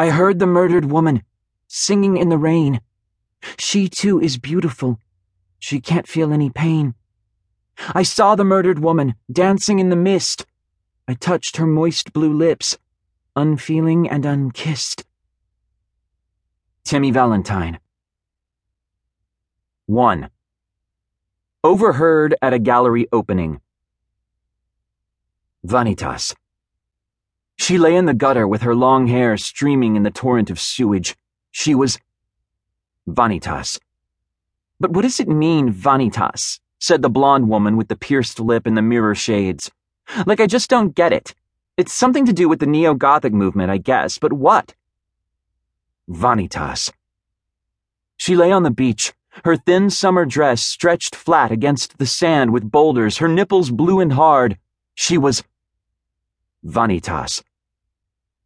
I heard the murdered woman singing in the rain. She too is beautiful. She can't feel any pain. I saw the murdered woman dancing in the mist. I touched her moist blue lips, unfeeling and unkissed. Timmy Valentine. 1. Overheard at a gallery opening. Vanitas. She lay in the gutter with her long hair streaming in the torrent of sewage. She was. Vanitas. But what does it mean, Vanitas? said the blonde woman with the pierced lip and the mirror shades. Like, I just don't get it. It's something to do with the neo Gothic movement, I guess, but what? Vanitas. She lay on the beach, her thin summer dress stretched flat against the sand with boulders, her nipples blue and hard. She was. Vanitas.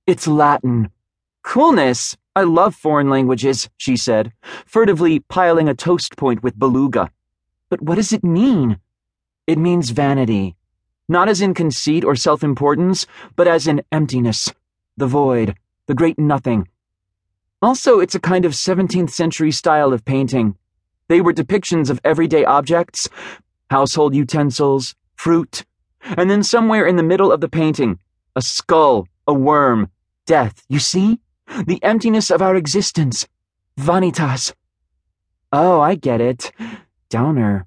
It's Latin. Coolness. I love foreign languages, she said, furtively piling a toast point with beluga. But what does it mean? It means vanity. Not as in conceit or self importance, but as in emptiness, the void, the great nothing. Also, it's a kind of 17th century style of painting. They were depictions of everyday objects, household utensils, fruit, and then somewhere in the middle of the painting, a skull, a worm, death. You see? The emptiness of our existence. Vanitas. Oh, I get it. Downer.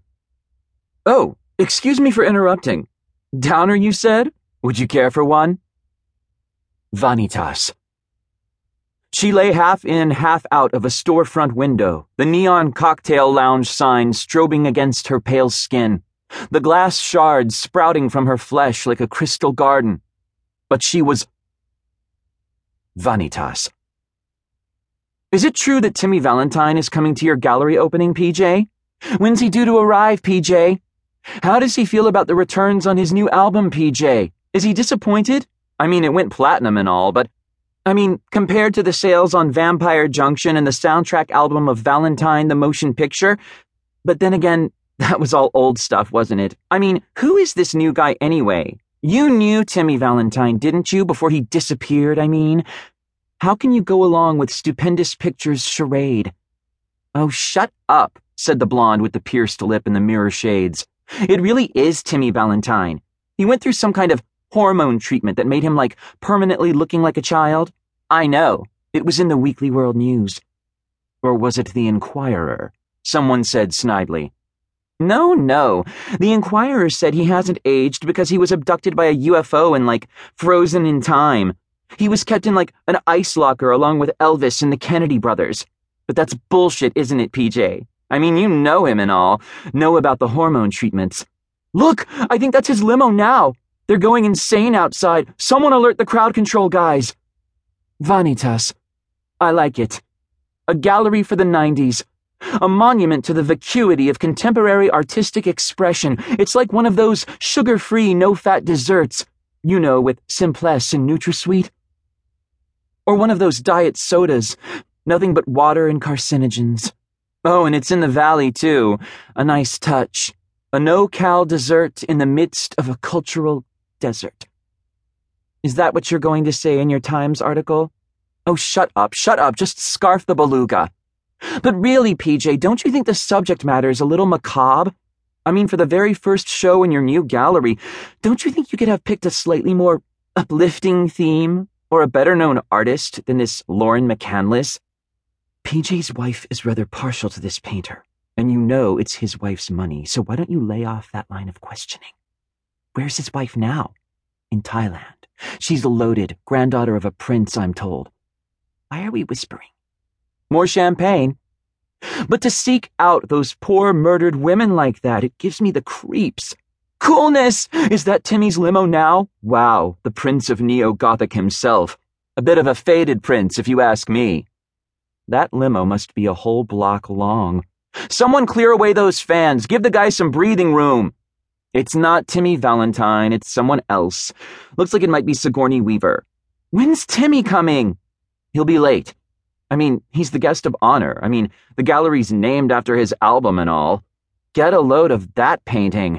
Oh, excuse me for interrupting. Downer, you said? Would you care for one? Vanitas. She lay half in, half out of a storefront window, the neon cocktail lounge sign strobing against her pale skin, the glass shards sprouting from her flesh like a crystal garden. But she was Vanitas. Is it true that Timmy Valentine is coming to your gallery opening, PJ? When's he due to arrive, PJ? How does he feel about the returns on his new album, PJ? Is he disappointed? I mean, it went platinum and all, but I mean, compared to the sales on Vampire Junction and the soundtrack album of Valentine the Motion Picture, but then again, that was all old stuff, wasn't it? I mean, who is this new guy anyway? You knew Timmy Valentine, didn't you, before he disappeared, I mean? How can you go along with Stupendous Pictures' charade? Oh, shut up, said the blonde with the pierced lip and the mirror shades. It really is Timmy Valentine. He went through some kind of hormone treatment that made him like permanently looking like a child. I know. It was in the Weekly World News. Or was it the Inquirer? Someone said snidely. No, no. The Inquirer said he hasn't aged because he was abducted by a UFO and, like, frozen in time. He was kept in, like, an ice locker along with Elvis and the Kennedy brothers. But that's bullshit, isn't it, PJ? I mean, you know him and all. Know about the hormone treatments. Look, I think that's his limo now. They're going insane outside. Someone alert the crowd control guys. Vanitas. I like it. A gallery for the 90s. A monument to the vacuity of contemporary artistic expression. It's like one of those sugar free, no fat desserts, you know, with Simplesse and NutraSweet. Or one of those diet sodas, nothing but water and carcinogens. Oh, and it's in the valley, too. A nice touch. A no cal dessert in the midst of a cultural desert. Is that what you're going to say in your Times article? Oh, shut up, shut up, just scarf the beluga. But really, PJ, don't you think the subject matter is a little macabre? I mean, for the very first show in your new gallery, don't you think you could have picked a slightly more uplifting theme or a better known artist than this Lauren McCandless? PJ's wife is rather partial to this painter, and you know it's his wife's money, so why don't you lay off that line of questioning? Where's his wife now? In Thailand. She's a loaded granddaughter of a prince, I'm told. Why are we whispering? More champagne. But to seek out those poor murdered women like that, it gives me the creeps. Coolness! Is that Timmy's limo now? Wow, the Prince of Neo Gothic himself. A bit of a faded prince, if you ask me. That limo must be a whole block long. Someone clear away those fans. Give the guy some breathing room. It's not Timmy Valentine, it's someone else. Looks like it might be Sigourney Weaver. When's Timmy coming? He'll be late. I mean, he's the guest of honor. I mean, the gallery's named after his album and all. Get a load of that painting.